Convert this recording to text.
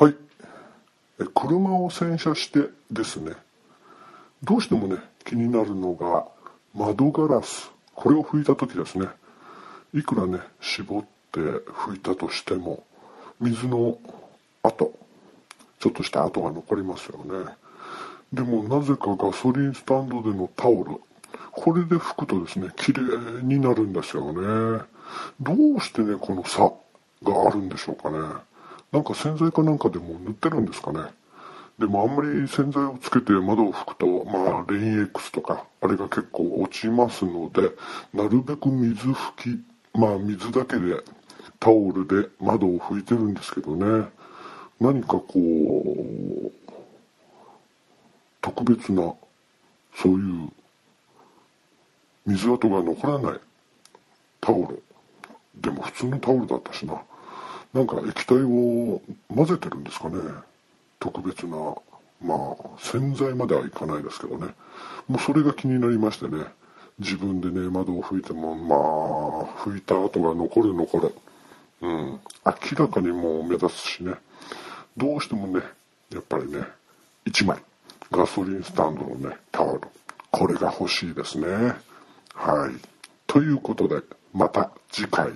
はい。車を洗車してですね、どうしてもね、気になるのが窓ガラス。これを拭いた時ですね。いくらね、絞って拭いたとしても、水の跡、ちょっとした跡が残りますよね。でもなぜかガソリンスタンドでのタオル、これで拭くとですね、綺麗になるんですよね。どうしてね、この差があるんでしょうかね。なんか洗剤かなんかでも塗ってるんですかね。でもあんまり洗剤をつけて窓を拭くと、まあ、レイン X とか、あれが結構落ちますので、なるべく水拭き、まあ水だけでタオルで窓を拭いてるんですけどね。何かこう、特別な、そういう水跡が残らないタオル。でも普通のタオルだったしな。なんか液体を混ぜてるんですかね。特別な、まあ、洗剤まではいかないですけどね。もうそれが気になりましてね。自分でね、窓を拭いても、まあ、拭いた跡が残る残る。うん。明らかにもう目立つしね。どうしてもね、やっぱりね、1枚、ガソリンスタンドのね、タオル。これが欲しいですね。はい。ということで、また次回。